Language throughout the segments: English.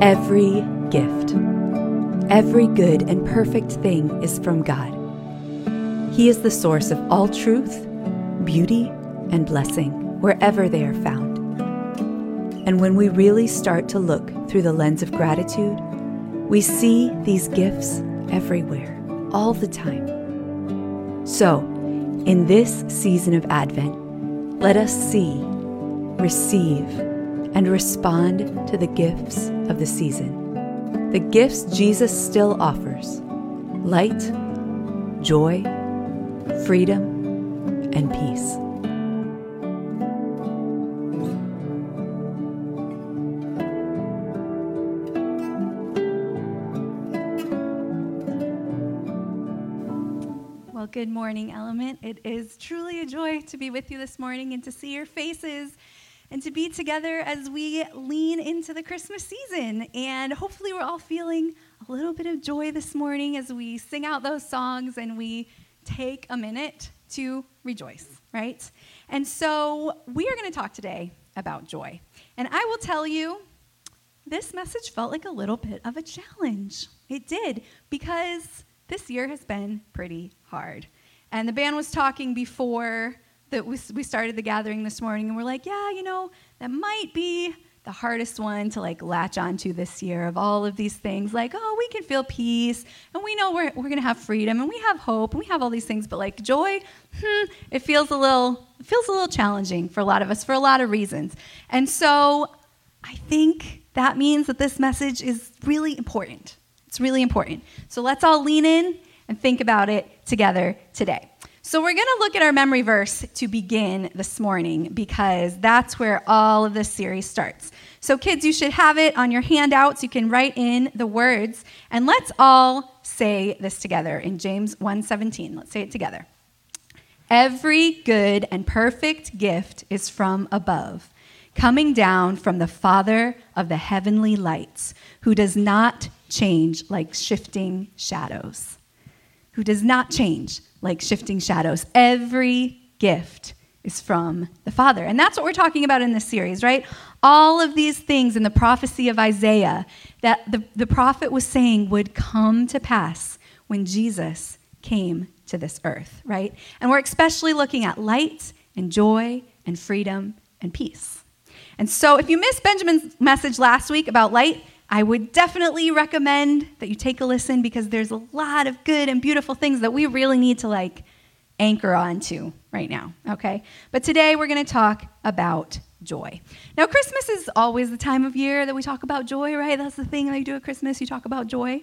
Every gift, every good and perfect thing is from God. He is the source of all truth, beauty, and blessing wherever they are found. And when we really start to look through the lens of gratitude, we see these gifts everywhere, all the time. So, in this season of Advent, let us see, receive, and respond to the gifts of the season. The gifts Jesus still offers light, joy, freedom, and peace. Well, good morning, Element. It is truly a joy to be with you this morning and to see your faces and to be together as we lean into the Christmas season. And hopefully, we're all feeling a little bit of joy this morning as we sing out those songs and we take a minute to rejoice, right? And so, we are going to talk today about joy. And I will tell you, this message felt like a little bit of a challenge. It did, because this year has been pretty hard. And the band was talking before that we, we started the gathering this morning, and we're like, yeah, you know, that might be the hardest one to like latch onto this year of all of these things. Like oh we can feel peace and we know we're, we're going to have freedom and we have hope and we have all these things but like joy hmm, it feels a little it feels a little challenging for a lot of us for a lot of reasons. And so i think that means that this message is really important. It's really important. So let's all lean in and think about it together today so, we're going to look at our memory verse to begin this morning because that's where all of this series starts. So, kids, you should have it on your handouts. You can write in the words, and let's all say this together in James 1:17. Let's say it together. Every good and perfect gift is from above, coming down from the Father of the heavenly lights, who does not change like shifting shadows. Who does not change like shifting shadows. Every gift is from the Father. And that's what we're talking about in this series, right? All of these things in the prophecy of Isaiah that the, the prophet was saying would come to pass when Jesus came to this earth, right? And we're especially looking at light and joy and freedom and peace. And so if you missed Benjamin's message last week about light, I would definitely recommend that you take a listen because there's a lot of good and beautiful things that we really need to like anchor onto right now, okay? But today we're going to talk about joy. Now, Christmas is always the time of year that we talk about joy, right? That's the thing that you do at Christmas, you talk about joy.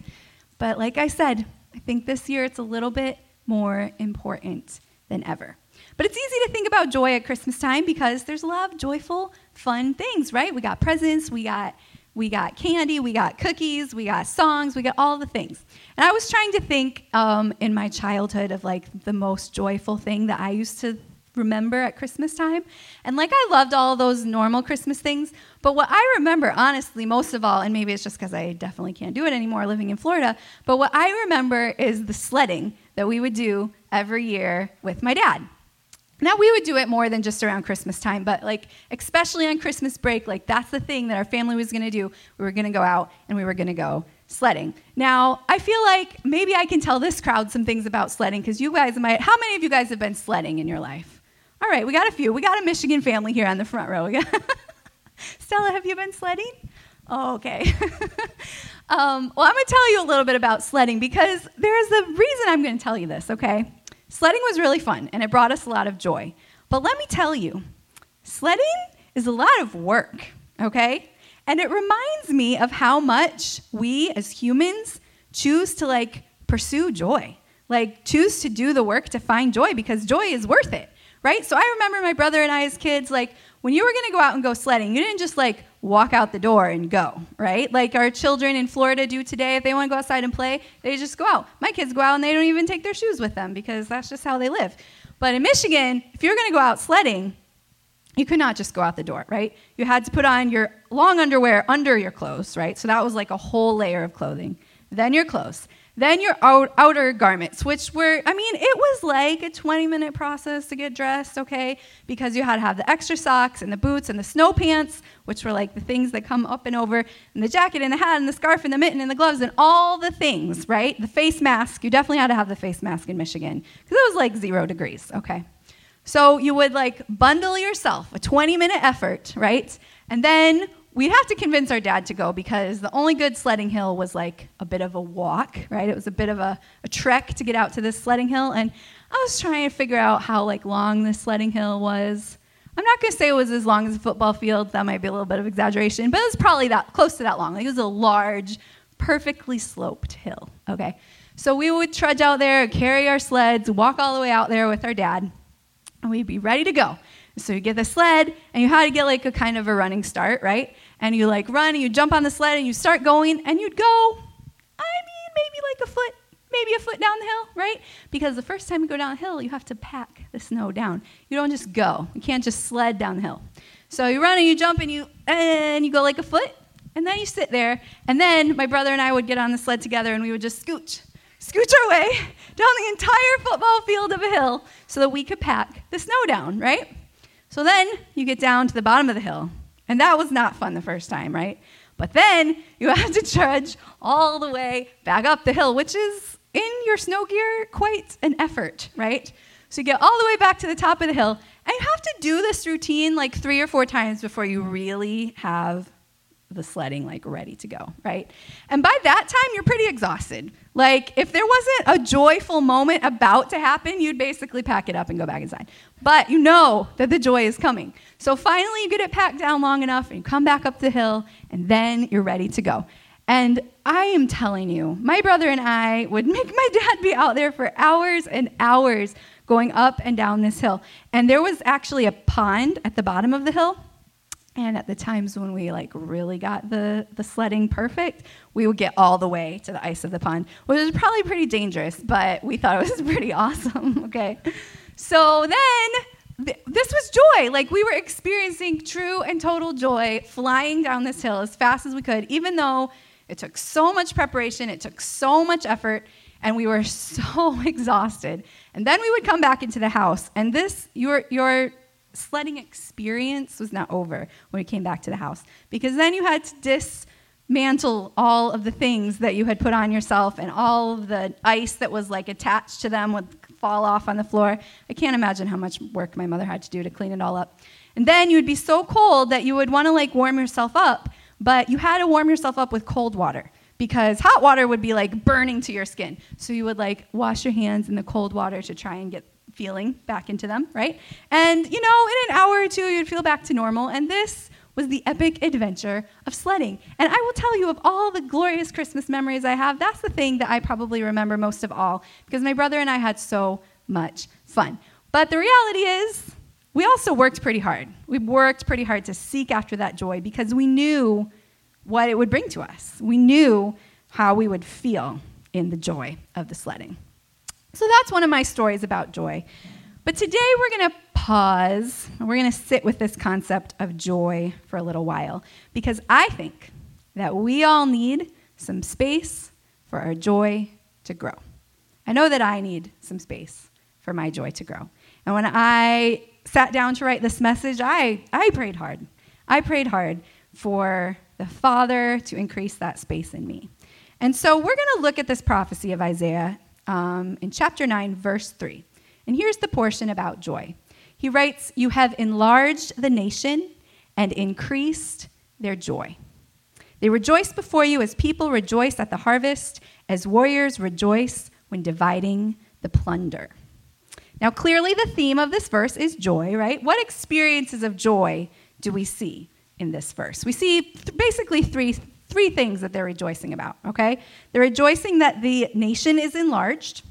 But like I said, I think this year it's a little bit more important than ever. But it's easy to think about joy at Christmas time because there's a lot of joyful, fun things, right? We got presents, we got we got candy, we got cookies, we got songs, we got all the things. And I was trying to think um, in my childhood of like the most joyful thing that I used to remember at Christmas time. And like I loved all those normal Christmas things, but what I remember honestly most of all, and maybe it's just because I definitely can't do it anymore living in Florida, but what I remember is the sledding that we would do every year with my dad. Now we would do it more than just around Christmas time, but like especially on Christmas break, like that's the thing that our family was going to do. We were going to go out and we were going to go sledding. Now, I feel like maybe I can tell this crowd some things about sledding cuz you guys might How many of you guys have been sledding in your life? All right, we got a few. We got a Michigan family here on the front row. Stella, have you been sledding? Oh, okay. um, well, I'm going to tell you a little bit about sledding because there's a reason I'm going to tell you this, okay? Sledding was really fun and it brought us a lot of joy. But let me tell you, sledding is a lot of work, okay? And it reminds me of how much we as humans choose to like pursue joy, like choose to do the work to find joy because joy is worth it, right? So I remember my brother and I as kids, like when you were gonna go out and go sledding, you didn't just like walk out the door and go, right? Like our children in Florida do today. If they want to go outside and play, they just go out. My kids go out and they don't even take their shoes with them because that's just how they live. But in Michigan, if you're going to go out sledding, you could not just go out the door, right? You had to put on your long underwear under your clothes, right? So that was like a whole layer of clothing. Then your clothes. Then your out, outer garments, which were, I mean, it was like a 20 minute process to get dressed, okay? Because you had to have the extra socks and the boots and the snow pants, which were like the things that come up and over, and the jacket and the hat and the scarf and the mitten and the gloves and all the things, right? The face mask, you definitely had to have the face mask in Michigan because it was like zero degrees, okay? So you would like bundle yourself, a 20 minute effort, right? And then we'd have to convince our dad to go because the only good sledding hill was like a bit of a walk, right? It was a bit of a, a trek to get out to this sledding hill. And I was trying to figure out how like long this sledding hill was. I'm not to say it was as long as a football field. That might be a little bit of exaggeration, but it was probably that close to that long. Like it was a large, perfectly sloped hill. Okay, so we would trudge out there, carry our sleds, walk all the way out there with our dad, and we'd be ready to go. So you get the sled, and you had to get like a kind of a running start, right? And you like run and you jump on the sled and you start going and you'd go, I mean, maybe like a foot, maybe a foot down the hill, right? Because the first time you go down the hill, you have to pack the snow down. You don't just go. You can't just sled down the hill. So you run and you jump and you and you go like a foot, and then you sit there. And then my brother and I would get on the sled together and we would just scooch, scooch our way down the entire football field of a hill so that we could pack the snow down, right? So then you get down to the bottom of the hill and that was not fun the first time, right? But then you have to trudge all the way back up the hill, which is in your snow gear quite an effort, right? So you get all the way back to the top of the hill, and you have to do this routine like three or four times before you really have the sledding like ready to go, right? And by that time, you're pretty exhausted. Like, if there wasn't a joyful moment about to happen, you'd basically pack it up and go back inside. But you know that the joy is coming. So finally, you get it packed down long enough, and you come back up the hill, and then you're ready to go. And I am telling you, my brother and I would make my dad be out there for hours and hours going up and down this hill. And there was actually a pond at the bottom of the hill and at the times when we like really got the, the sledding perfect, we would get all the way to the ice of the pond, which was probably pretty dangerous, but we thought it was pretty awesome. okay. So then th- this was joy. Like we were experiencing true and total joy flying down this hill as fast as we could, even though it took so much preparation, it took so much effort, and we were so exhausted. And then we would come back into the house, and this, your, your sledding experience was not over when we came back to the house because then you had to dismantle all of the things that you had put on yourself and all of the ice that was like attached to them would fall off on the floor. I can't imagine how much work my mother had to do to clean it all up. And then you would be so cold that you would want to like warm yourself up, but you had to warm yourself up with cold water because hot water would be like burning to your skin. So you would like wash your hands in the cold water to try and get feeling back into them, right? And, you know, in an hour or two, you'd feel back to normal. And this was the epic adventure of sledding. And I will tell you, of all the glorious Christmas memories I have, that's the thing that I probably remember most of all because my brother and I had so much fun. But the reality is, we also worked pretty hard. We worked pretty hard to seek after that joy because we knew what it would bring to us. We knew how we would feel in the joy of the sledding. So that's one of my stories about joy. But today we're going to pause we're going to sit with this concept of joy for a little while because I think that we all need some space for our joy to grow. I know that I need some space for my joy to grow. And when I sat down to write this message, I, I prayed hard. I prayed hard for the Father to increase that space in me. And so we're going to look at this prophecy of Isaiah um, in chapter 9, verse 3. And here's the portion about joy. He writes, You have enlarged the nation and increased their joy. They rejoice before you as people rejoice at the harvest, as warriors rejoice when dividing the plunder. Now, clearly, the theme of this verse is joy, right? What experiences of joy do we see in this verse? We see th- basically three, three things that they're rejoicing about, okay? They're rejoicing that the nation is enlarged,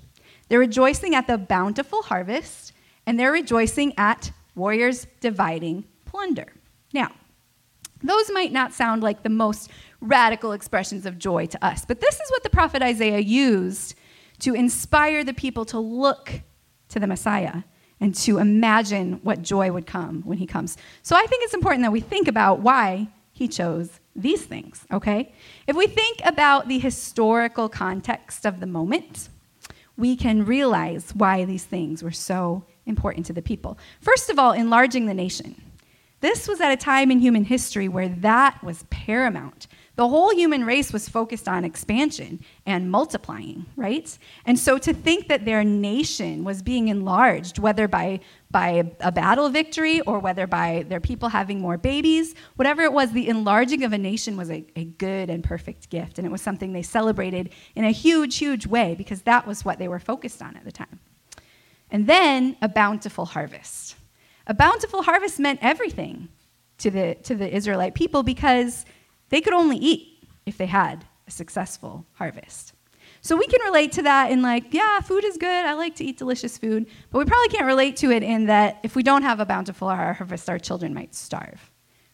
they're rejoicing at the bountiful harvest, and they're rejoicing at warriors dividing plunder. Now, those might not sound like the most radical expressions of joy to us, but this is what the prophet Isaiah used to inspire the people to look to the Messiah and to imagine what joy would come when he comes. So I think it's important that we think about why he chose these things, okay? If we think about the historical context of the moment, we can realize why these things were so important to the people. First of all, enlarging the nation. This was at a time in human history where that was paramount. The whole human race was focused on expansion and multiplying, right? And so to think that their nation was being enlarged, whether by, by a battle victory or whether by their people having more babies, whatever it was, the enlarging of a nation was a, a good and perfect gift. And it was something they celebrated in a huge, huge way because that was what they were focused on at the time. And then a bountiful harvest. A bountiful harvest meant everything to the, to the Israelite people because they could only eat if they had a successful harvest. So we can relate to that in like, yeah, food is good. I like to eat delicious food. But we probably can't relate to it in that if we don't have a bountiful harvest, our children might starve,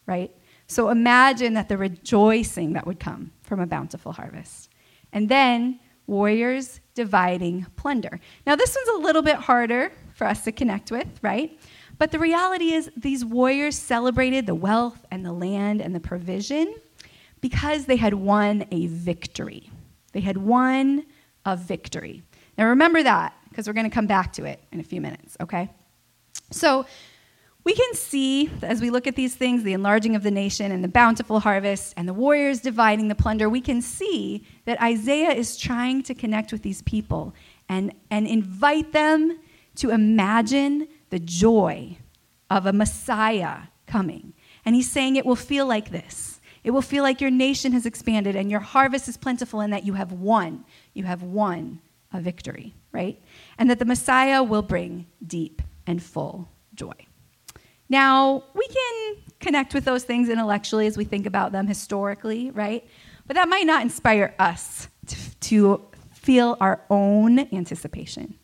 right? So imagine that the rejoicing that would come from a bountiful harvest. And then warriors dividing plunder. Now, this one's a little bit harder for us to connect with, right? But the reality is, these warriors celebrated the wealth and the land and the provision because they had won a victory. They had won a victory. Now, remember that because we're going to come back to it in a few minutes, okay? So, we can see as we look at these things the enlarging of the nation and the bountiful harvest and the warriors dividing the plunder we can see that isaiah is trying to connect with these people and, and invite them to imagine the joy of a messiah coming. And he's saying it will feel like this. It will feel like your nation has expanded and your harvest is plentiful and that you have won. You have won a victory right? And that the messiah will bring deep and full joy now, we can connect with those things intellectually as we think about them historically, right? But that might not inspire us to, to feel our own anticipation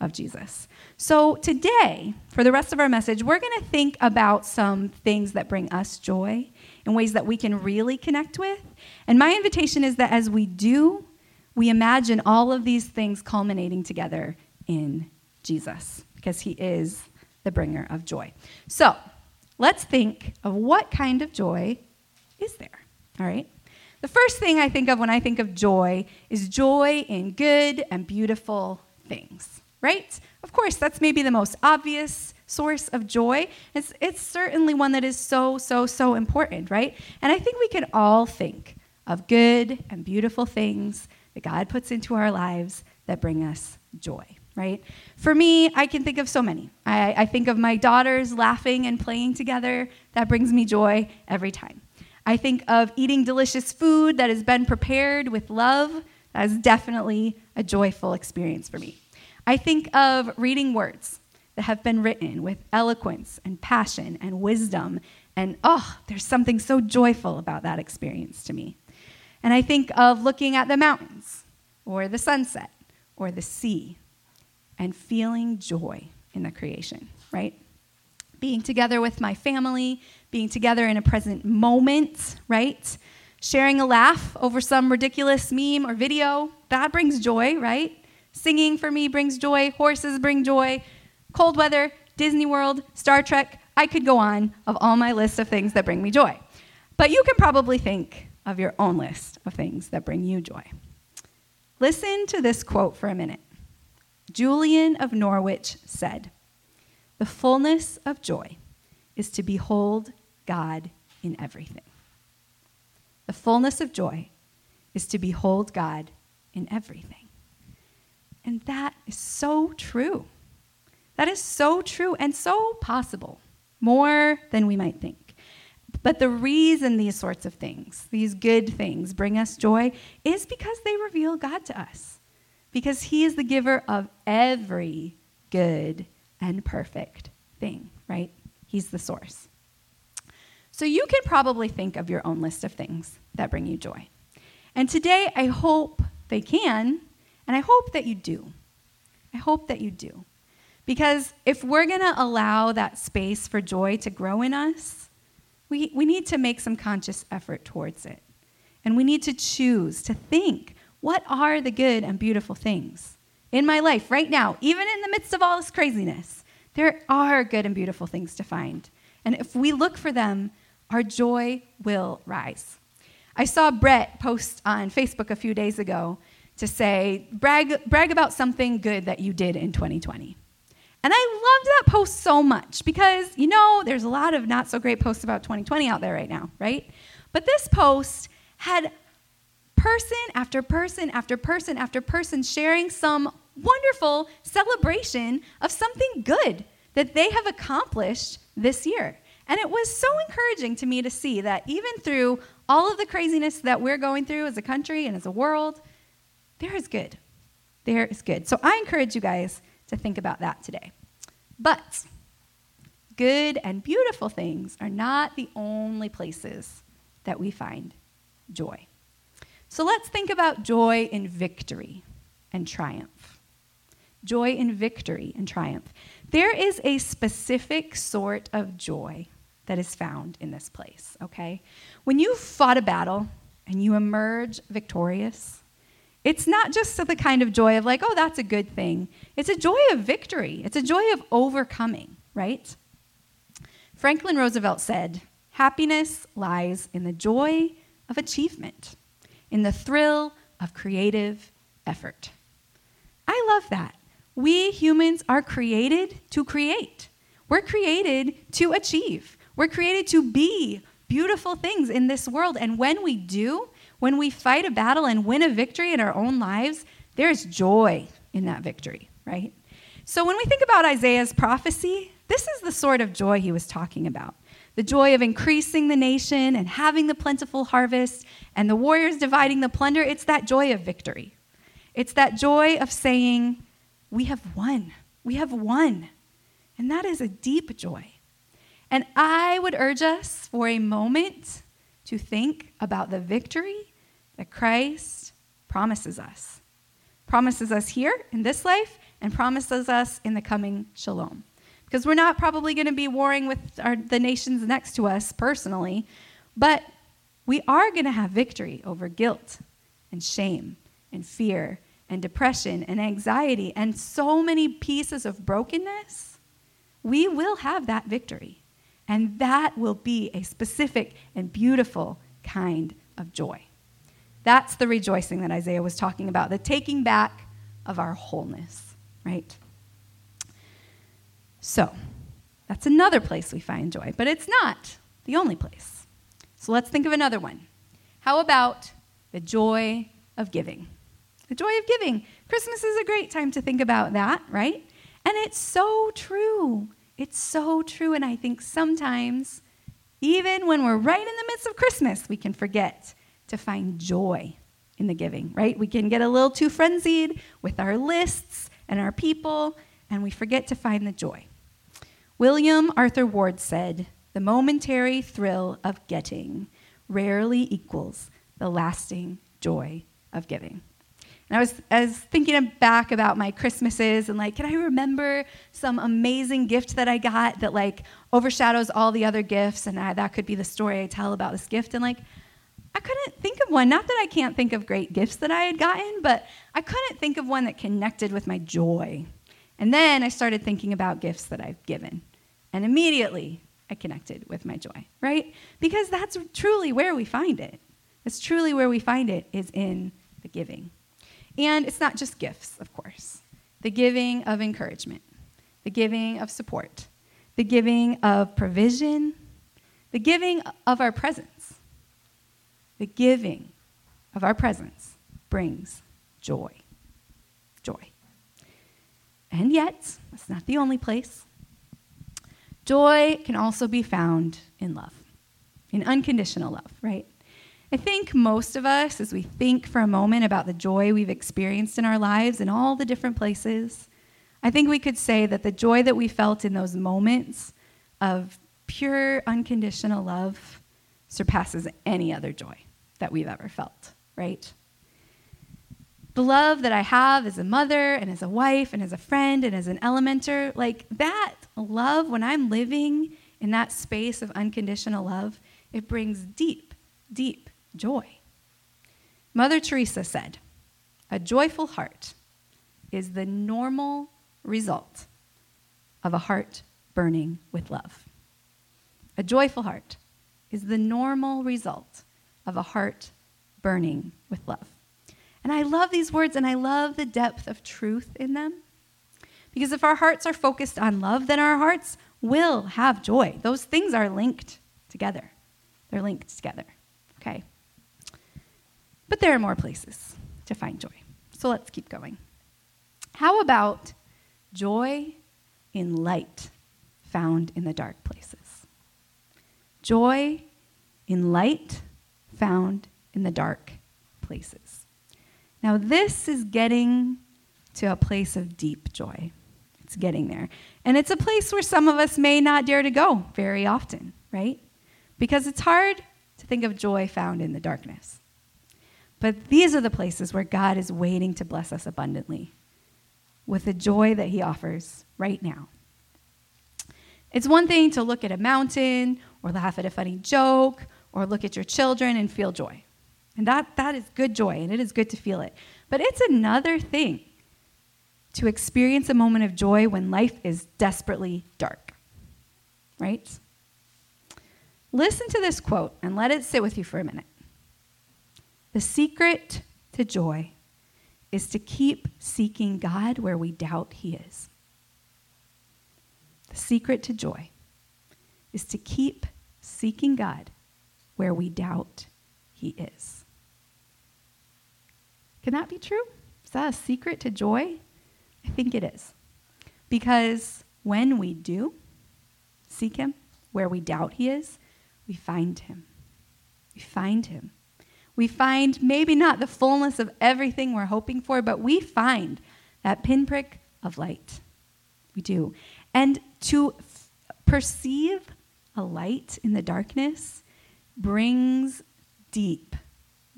of Jesus. So, today, for the rest of our message, we're going to think about some things that bring us joy in ways that we can really connect with. And my invitation is that as we do, we imagine all of these things culminating together in Jesus, because he is the bringer of joy. So let's think of what kind of joy is there, all right? The first thing I think of when I think of joy is joy in good and beautiful things, right? Of course, that's maybe the most obvious source of joy. It's, it's certainly one that is so, so, so important, right? And I think we can all think of good and beautiful things that God puts into our lives that bring us joy right? For me, I can think of so many. I, I, think of my daughters laughing and playing together. That brings me joy every time. I think of eating delicious food that has been prepared with love. That is definitely a joyful experience for me. I think of reading words that have been written with eloquence and passion and wisdom. And oh, there's something so joyful about that experience to me. And I think of looking at the mountains or the sunset or the sea and feeling joy in the creation, right? Being together with my family, being together in a present moment, right? Sharing a laugh over some ridiculous meme or video, that brings joy, right? Singing for me brings joy, horses bring joy, cold weather, Disney World, Star Trek, I could go on of all my list of things that bring me joy. But you can probably think of your own list of things that bring you joy. Listen to this quote for a minute. Julian of Norwich said, The fullness of joy is to behold God in everything. The fullness of joy is to behold God in everything. And that is so true. That is so true and so possible, more than we might think. But the reason these sorts of things, these good things, bring us joy is because they reveal God to us because he is the giver of every good and perfect thing, right? He's the source. So you can probably think of your own list of things that bring you joy. And today, I hope they can, and I hope that you do. I hope that you do. Because if we're going to allow that space for joy to grow in us, we, we need to make some conscious effort towards it. And we need to choose to think what are the good and beautiful things in my life right now, even in the midst of all this craziness? There are good and beautiful things to find. And if we look for them, our joy will rise. I saw Brett post on Facebook a few days ago to say, brag, brag about something good that you did in 2020. And I loved that post so much because, you know, there's a lot of not so great posts about 2020 out there right now, right? But this post had person after person after person after person sharing some wonderful celebration of something good that they have accomplished this year. And it was so encouraging to me to see that even through all of the craziness that we're going through as a country and as a world, there is good. There is good. So I encourage you guys to think about that today. But good and beautiful things are not the only places that we find joy. So let's think about joy in victory and triumph. Joy in victory and triumph. There is a specific sort of joy that is found in this place, okay? When you fought a battle and you emerge victorious, it's not just the kind of joy of like, oh, that's a good thing. It's a joy of victory, it's a joy of overcoming, right? Franklin Roosevelt said, happiness lies in the joy of achievement, in the thrill of creative effort. I love that. We humans are created to create. We're created to achieve. We're created to be beautiful things in this world. And when we do, when we fight a battle and win a victory in our own lives, there's joy in that victory, right? So when we think about Isaiah's prophecy, this is the sort of joy he was talking about the joy of increasing the nation and having the plentiful harvest and the warriors dividing the plunder. It's that joy of victory. It's that joy of saying, We have won. We have won. And that is a deep joy. And I would urge us for a moment to think about the victory that Christ promises us. Promises us here in this life and promises us in the coming shalom. Because we're not probably going to be warring with our, the nations next to us personally, but we are going to have victory over guilt and shame and fear and depression and anxiety and so many pieces of brokenness. We will have that victory. And that will be a specific and beautiful kind of joy. That's the rejoicing that Isaiah was talking about, the taking back of our wholeness, right? So, that's another place we find joy, but it's not the only place. So let's think of another one. How about the joy of giving? The joy of giving. Christmas is a great time to think about that, right? And it's so true. It's so true. And I think sometimes, even when we're right in the midst of Christmas, we can forget to find joy in the giving, right? We can get a little too frenzied with our lists and our people, and we forget to find the joy. William Arthur Ward said, The momentary thrill of getting rarely equals the lasting joy of giving. And I was, I was thinking back about my Christmases and like, can I remember some amazing gift that I got that like overshadows all the other gifts? And I, that could be the story I tell about this gift. And like, I couldn't think of one. Not that I can't think of great gifts that I had gotten, but I couldn't think of one that connected with my joy. And then I started thinking about gifts that I've given. And immediately I connected with my joy, right? Because that's truly where we find it. It's truly where we find it is in the giving. And it's not just gifts, of course, the giving of encouragement, the giving of support, the giving of provision, the giving of our presence. The giving of our presence brings joy. Joy. And yet, that's not the only place. Joy can also be found in love, in unconditional love, right? I think most of us, as we think for a moment about the joy we've experienced in our lives in all the different places, I think we could say that the joy that we felt in those moments of pure, unconditional love surpasses any other joy that we've ever felt, right? The love that I have as a mother and as a wife and as a friend and as an elementer, like that love, when I'm living in that space of unconditional love, it brings deep, deep joy. Mother Teresa said, A joyful heart is the normal result of a heart burning with love. A joyful heart is the normal result of a heart burning with love. And I love these words and I love the depth of truth in them. Because if our hearts are focused on love, then our hearts will have joy. Those things are linked together. They're linked together. Okay? But there are more places to find joy. So let's keep going. How about joy in light found in the dark places? Joy in light found in the dark places. Now, this is getting to a place of deep joy. It's getting there. And it's a place where some of us may not dare to go very often, right? Because it's hard to think of joy found in the darkness. But these are the places where God is waiting to bless us abundantly with the joy that He offers right now. It's one thing to look at a mountain or laugh at a funny joke or look at your children and feel joy. And that, that is good joy, and it is good to feel it. But it's another thing to experience a moment of joy when life is desperately dark, right? Listen to this quote and let it sit with you for a minute. The secret to joy is to keep seeking God where we doubt He is. The secret to joy is to keep seeking God where we doubt He is. Can that be true? Is that a secret to joy? I think it is. Because when we do seek Him where we doubt He is, we find Him. We find Him. We find maybe not the fullness of everything we're hoping for, but we find that pinprick of light. We do. And to f- perceive a light in the darkness brings deep,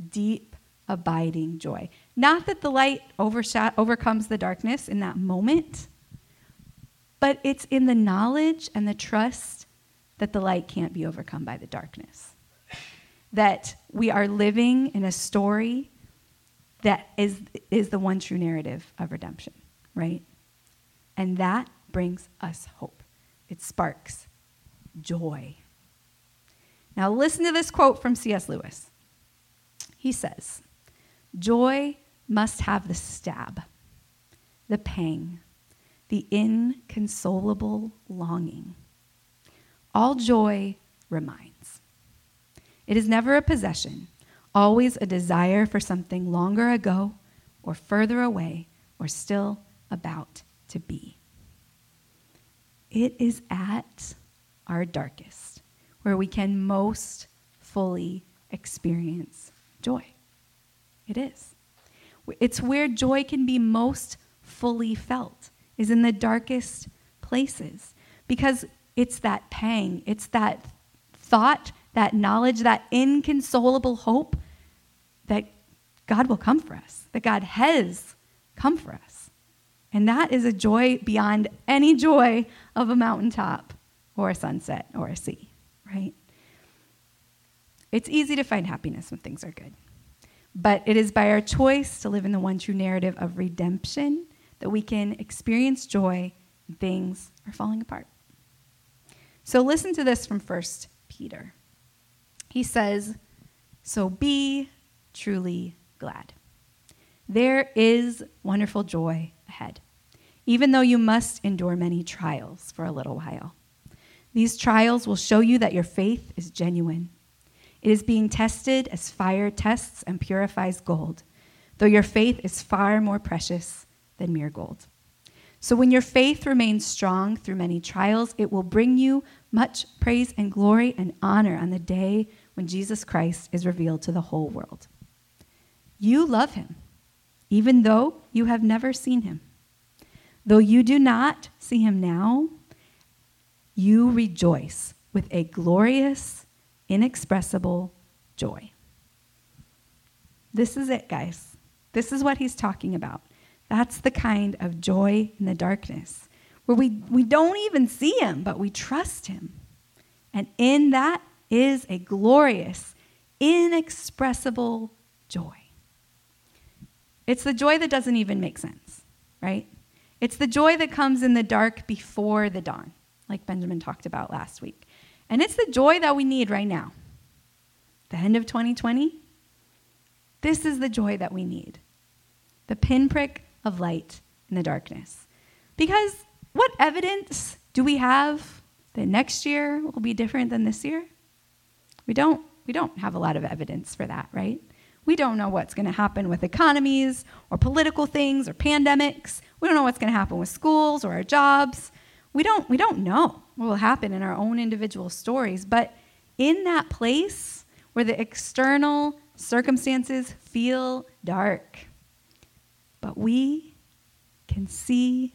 deep, abiding joy. Not that the light overcomes the darkness in that moment, but it's in the knowledge and the trust that the light can't be overcome by the darkness. That we are living in a story that is, is the one true narrative of redemption, right? And that brings us hope. It sparks joy. Now, listen to this quote from C.S. Lewis. He says, Joy must have the stab, the pang, the inconsolable longing. All joy reminds. It is never a possession, always a desire for something longer ago or further away or still about to be. It is at our darkest where we can most fully experience joy. It is. It's where joy can be most fully felt, is in the darkest places. Because it's that pang, it's that thought, that knowledge, that inconsolable hope that God will come for us, that God has come for us. And that is a joy beyond any joy of a mountaintop or a sunset or a sea, right? It's easy to find happiness when things are good. But it is by our choice to live in the one true narrative of redemption that we can experience joy when things are falling apart. So listen to this from 1 Peter. He says, So be truly glad. There is wonderful joy ahead, even though you must endure many trials for a little while. These trials will show you that your faith is genuine. It is being tested as fire tests and purifies gold, though your faith is far more precious than mere gold. So when your faith remains strong through many trials, it will bring you much praise and glory and honor on the day when Jesus Christ is revealed to the whole world. You love him, even though you have never seen him. Though you do not see him now, you rejoice with a glorious inexpressible joy. This is it, guys. This is what he's talking about. That's the kind of joy in the darkness where we, we don't even see him, but we trust him. And in that is a glorious, inexpressible joy. It's the joy that doesn't even make sense, right? It's the joy that comes in the dark before the dawn, like Benjamin talked about last week. And it's the joy that we need right now, the end of 2020, this is the joy that we need the pinprick of light in the darkness. Because what evidence do we have that next year will be different than this year? We don't. We don't have a lot of evidence for that, right? We don't know what's going to happen with economies or political things or pandemics. We don't know what's going to happen with schools or our jobs. We don't, we don't know what will happen in our own individual stories. But in that place where the external circumstances feel dark, but we can see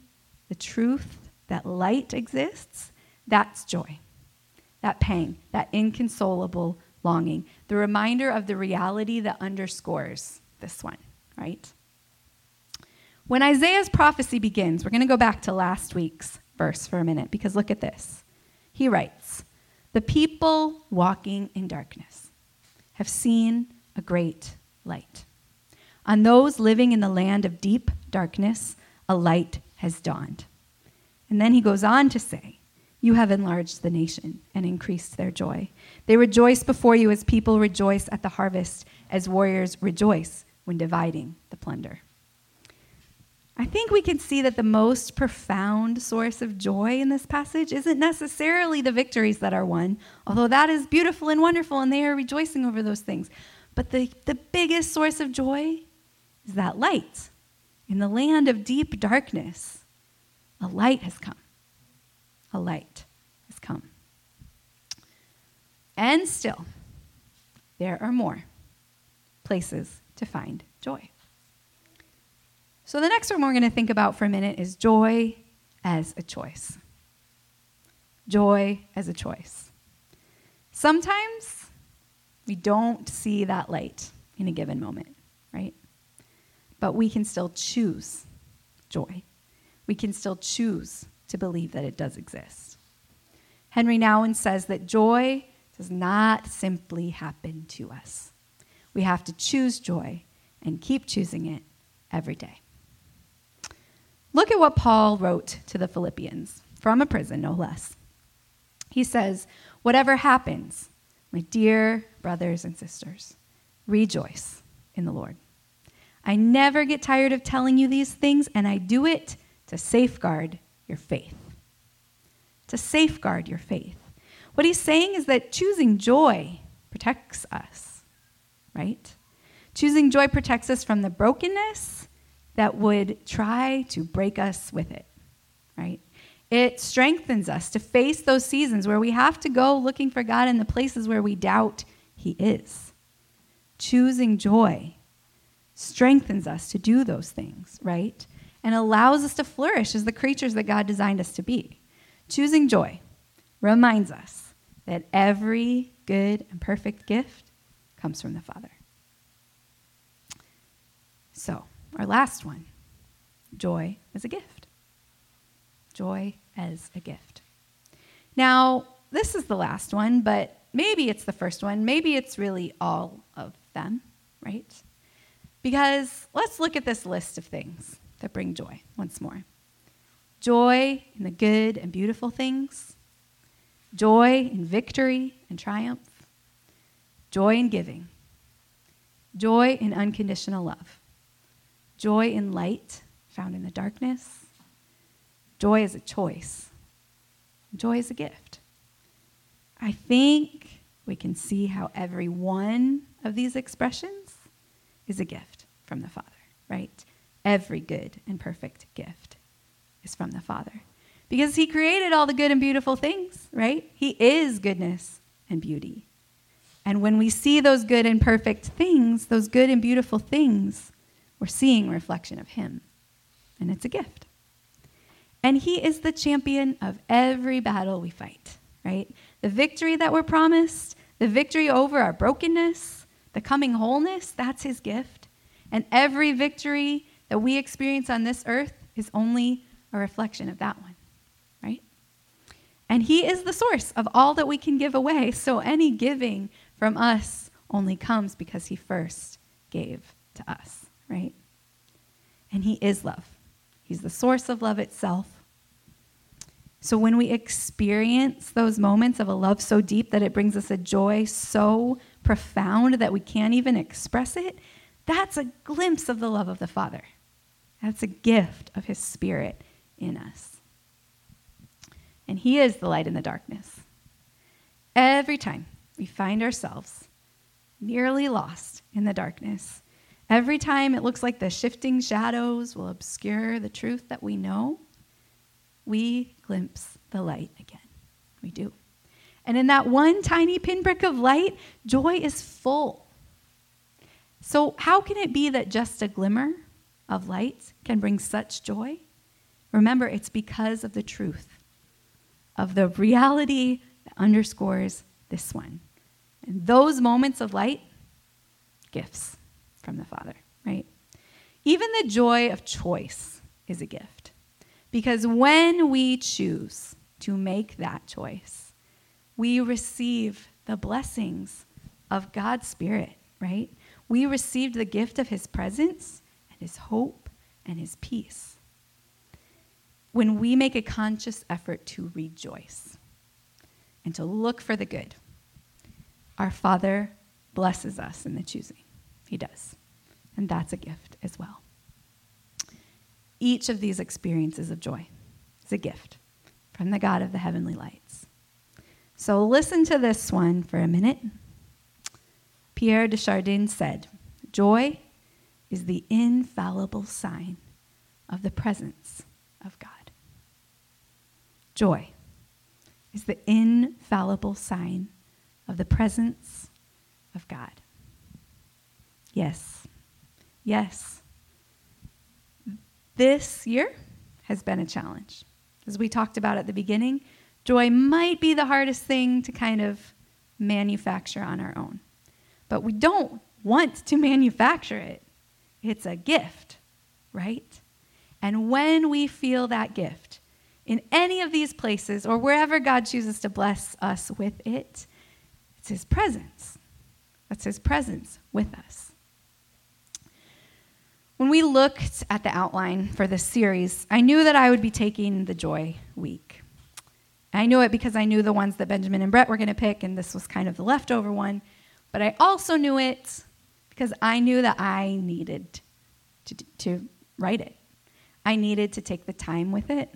the truth that light exists, that's joy. That pain, that inconsolable longing, the reminder of the reality that underscores this one, right? When Isaiah's prophecy begins, we're going to go back to last week's verse for a minute because look at this. He writes, The people walking in darkness have seen a great light. On those living in the land of deep darkness, a light has dawned. And then he goes on to say, You have enlarged the nation and increased their joy. They rejoice before you as people rejoice at the harvest, as warriors rejoice when dividing the plunder. I think we can see that the most profound source of joy in this passage isn't necessarily the victories that are won, although that is beautiful and wonderful, and they are rejoicing over those things. But the, the biggest source of joy is that light. In the land of deep darkness, a light has come. A light has come. And still, there are more places to find joy. So, the next one we're going to think about for a minute is joy as a choice. Joy as a choice. Sometimes we don't see that light in a given moment, right? But we can still choose joy. We can still choose to believe that it does exist. Henry Nouwen says that joy does not simply happen to us. We have to choose joy and keep choosing it every day. Look at what Paul wrote to the Philippians from a prison, no less. He says, Whatever happens, my dear brothers and sisters, rejoice in the Lord. I never get tired of telling you these things, and I do it to safeguard your faith. To safeguard your faith. What he's saying is that choosing joy protects us, right? Choosing joy protects us from the brokenness that would try to break us with it, right? It strengthens us to face those seasons where we have to go looking for God in the places where we doubt He is. Choosing joy strengthens us to do those things, right? And allows us to flourish as the creatures that God designed us to be. Choosing joy reminds us that every good and perfect gift comes from the Father. So, our last one joy as a gift. Joy as a gift. Now, this is the last one, but maybe it's the first one. Maybe it's really all of them, right? Because let's look at this list of things that bring joy once more joy in the good and beautiful things, joy in victory and triumph, joy in giving, joy in unconditional love, joy in light found in the darkness, joy is a choice, joy is a gift. I think we can see how every one of these expressions is a gift from the Father, right? Every good and perfect gift is from the Father because he created all the good and beautiful things, right? He is goodness and beauty. And when we see those good and perfect things, those good and beautiful things, we're seeing reflection of him. And it's a gift. And he is the champion of every battle we fight, right? The victory that we're promised, the victory over our brokenness, the coming wholeness, that's his gift. And every victory that we experience on this earth is only a reflection of that one. Right? And He is the source of all that we can give away. So any giving from us only comes because He first gave to us, right? And He is love, He's the source of love itself. So when we experience those moments of a love so deep that it brings us a joy so profound that we can't even express it, that's a glimpse of the love of the Father. That's a gift of His Spirit in us. And He is the light in the darkness. Every time we find ourselves nearly lost in the darkness, every time it looks like the shifting shadows will obscure the truth that we know, we glimpse the light again. We do. And in that one tiny pinprick of light, joy is full. So, how can it be that just a glimmer of light can bring such joy? Remember, it's because of the truth, of the reality that underscores this one. And those moments of light, gifts from the Father, right? Even the joy of choice is a gift. Because when we choose to make that choice, we receive the blessings of God's Spirit, right? We received the gift of His presence and His hope and His peace. When we make a conscious effort to rejoice and to look for the good, our Father blesses us in the choosing. He does. And that's a gift as well. Each of these experiences of joy is a gift from the God of the heavenly lights. So listen to this one for a minute. Pierre de Chardin said, Joy is the infallible sign of the presence of God. Joy is the infallible sign of the presence of God. Yes, yes, this year has been a challenge. As we talked about at the beginning, joy might be the hardest thing to kind of manufacture on our own. But we don't want to manufacture it, it's a gift, right? And when we feel that gift in any of these places or wherever God chooses to bless us with it, it's His presence. That's His presence with us. When we looked at the outline for this series, I knew that I would be taking the Joy Week. I knew it because I knew the ones that Benjamin and Brett were going to pick, and this was kind of the leftover one. But I also knew it because I knew that I needed to, to write it. I needed to take the time with it.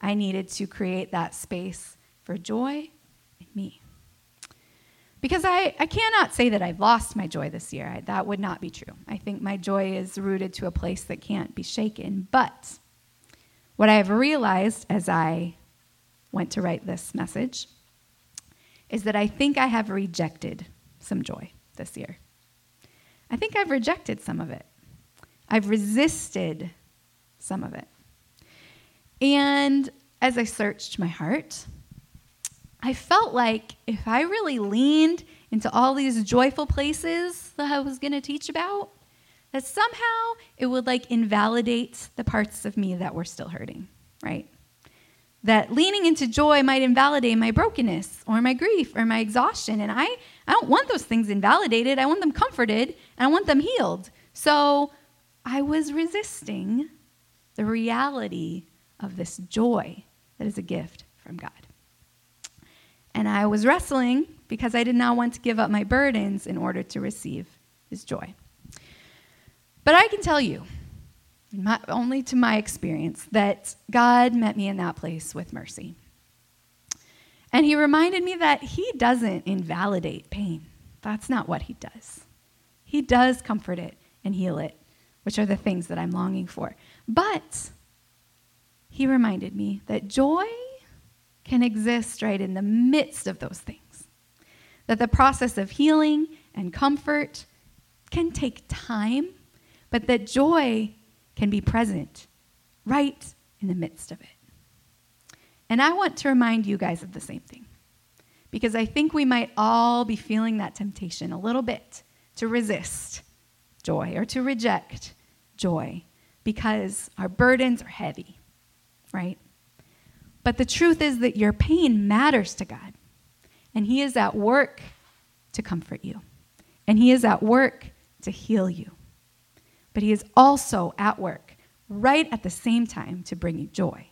I needed to create that space for joy in me. Because I, I cannot say that I've lost my joy this year. I, that would not be true. I think my joy is rooted to a place that can't be shaken. But what I have realized as I went to write this message is that I think I have rejected some joy this year. I think I've rejected some of it. I've resisted some of it. And as I searched my heart, I felt like if I really leaned into all these joyful places that I was going to teach about, that somehow it would like invalidate the parts of me that were still hurting, right? That leaning into joy might invalidate my brokenness or my grief or my exhaustion. And I, I don't want those things invalidated. I want them comforted and I want them healed. So I was resisting the reality of this joy that is a gift from God. And I was wrestling because I did not want to give up my burdens in order to receive his joy. But I can tell you, my, only to my experience, that God met me in that place with mercy. And he reminded me that he doesn't invalidate pain. That's not what he does. He does comfort it and heal it, which are the things that I'm longing for. But he reminded me that joy can exist right in the midst of those things. That the process of healing and comfort can take time, but that joy can be present right in the midst of it. And I want to remind you guys of the same thing. Because I think we might all be feeling that temptation a little bit to resist joy or to reject joy because our burdens are heavy, right? But the truth is that your pain matters to God. And He is at work to comfort you. And He is at work to heal you. But He is also at work right at the same time to bring you joy.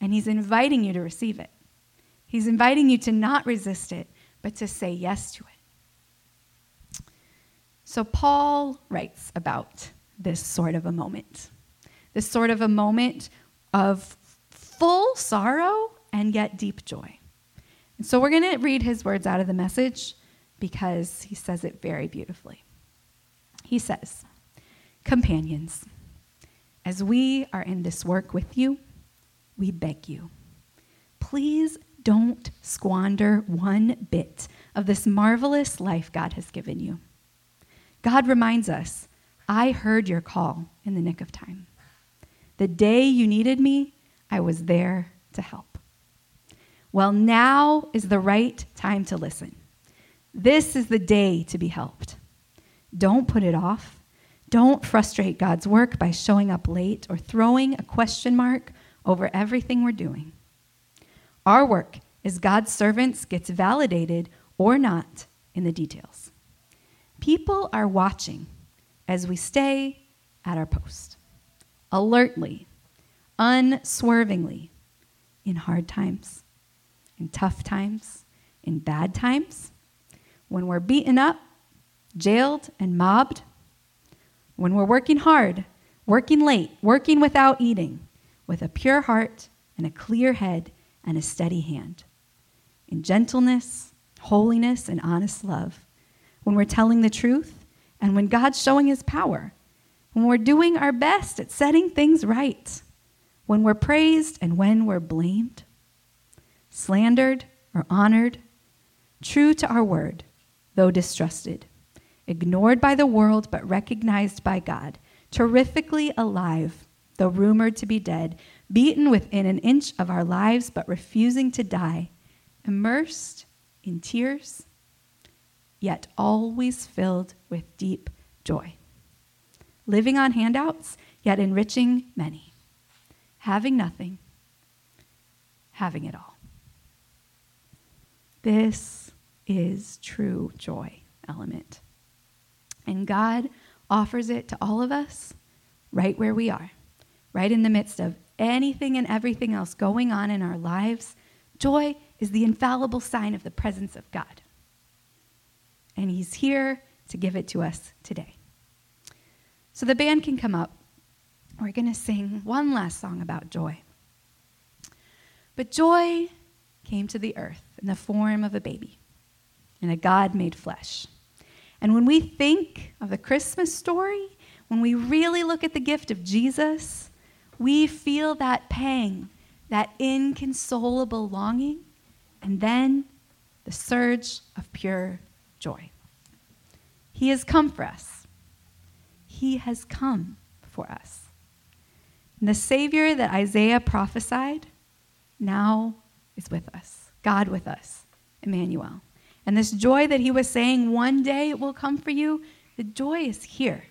And He's inviting you to receive it. He's inviting you to not resist it, but to say yes to it. So, Paul writes about this sort of a moment, this sort of a moment of full sorrow and yet deep joy. And so, we're going to read his words out of the message because he says it very beautifully. He says, Companions, as we are in this work with you, we beg you, please don't squander one bit of this marvelous life God has given you. God reminds us, I heard your call in the nick of time. The day you needed me, I was there to help. Well, now is the right time to listen. This is the day to be helped. Don't put it off. Don't frustrate God's work by showing up late or throwing a question mark over everything we're doing. Our work as God's servants gets validated or not in the details. People are watching as we stay at our post, alertly, unswervingly, in hard times, in tough times, in bad times, when we're beaten up, jailed, and mobbed, when we're working hard, working late, working without eating, with a pure heart and a clear head and a steady hand, in gentleness, holiness, and honest love. When we're telling the truth, and when God's showing his power, when we're doing our best at setting things right, when we're praised and when we're blamed, slandered or honored, true to our word, though distrusted, ignored by the world but recognized by God, terrifically alive, though rumored to be dead, beaten within an inch of our lives but refusing to die, immersed in tears yet always filled with deep joy. Living on handouts, yet enriching many. Having nothing, having it all. This is true joy element. And God offers it to all of us right where we are, right in the midst of anything and everything else going on in our lives. Joy is the infallible sign of the presence of God and He's here to give it to us today. So the band can come up. We're going to sing one last song about joy. But joy came to the earth in the form of a baby, in a God made flesh. And when we think of the Christmas story, when we really look at the gift of Jesus, we feel that pang, that inconsolable longing, and then the surge of pure joy. He has come for us. He has come for us. And the Savior that Isaiah prophesied now is with us, God with us, Emmanuel. And this joy that he was saying one day it will come for you, the joy is here.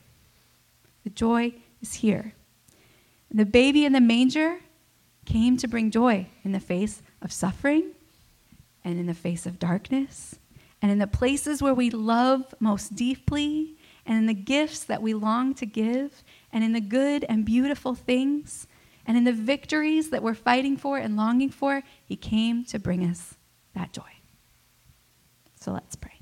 The joy is here. And the baby in the manger came to bring joy in the face of suffering and in the face of darkness and in the places where we love most deeply, and in the gifts that we long to give, and in the good and beautiful things, and in the victories that we're fighting for and longing for, He came to bring us that joy. So let's pray.